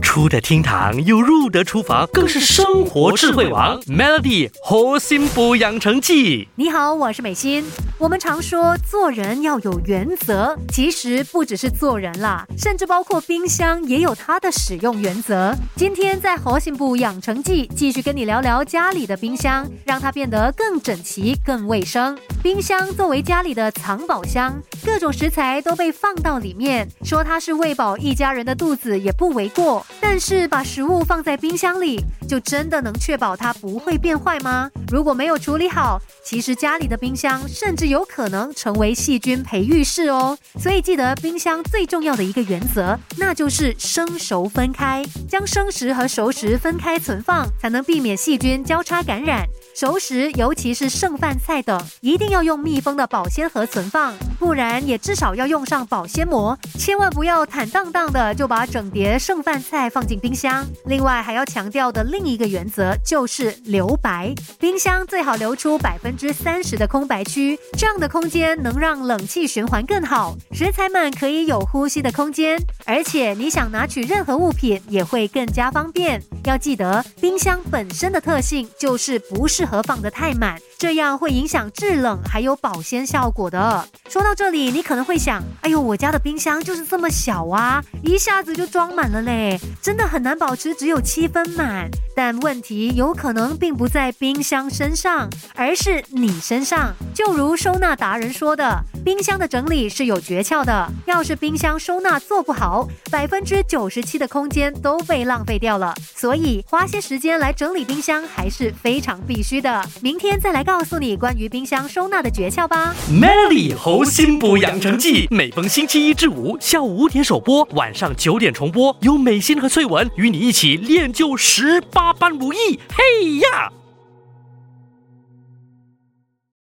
出得厅堂又入得厨房，更是生活智慧王。Melody 核心补养成记，你好，我是美心。我们常说做人要有原则，其实不只是做人啦，甚至包括冰箱也有它的使用原则。今天在核心部养成记继续跟你聊聊家里的冰箱，让它变得更整齐、更卫生。冰箱作为家里的藏宝箱，各种食材都被放到里面，说它是喂饱一家人的肚子也不为过。但是把食物放在冰箱里，就真的能确保它不会变坏吗？如果没有处理好，其实家里的冰箱甚至有可能成为细菌培育室哦。所以记得冰箱最重要的一个原则，那就是生熟分开，将生食和熟食分开存放，才能避免细菌交叉感染。熟食，尤其是剩饭菜等，一定要用密封的保鲜盒存放，不然也至少要用上保鲜膜。千万不要坦荡荡的就把整碟剩饭菜放进冰箱。另外还要强调的另一个原则就是留白，冰箱最好留出百分之三十的空白区，这样的空间能让冷气循环更好，食材们可以有呼吸的空间，而且你想拿取任何物品也会更加方便。要记得，冰箱本身的特性就是不适合放得太满，这样会影响制冷还有保鲜效果的。说到这里，你可能会想，哎呦，我家的冰箱就是这么小啊，一下子就装满了嘞，真的很难保持只有七分满。但问题有可能并不在冰箱身上，而是你身上。就如收纳达人说的。冰箱的整理是有诀窍的，要是冰箱收纳做不好，百分之九十七的空间都被浪费掉了。所以花些时间来整理冰箱还是非常必须的。明天再来告诉你关于冰箱收纳的诀窍吧。Melly 猴心补养成记，每逢星期一至五下午五点首播，晚上九点重播，由美心和翠文与你一起练就十八八般武艺。嘿呀！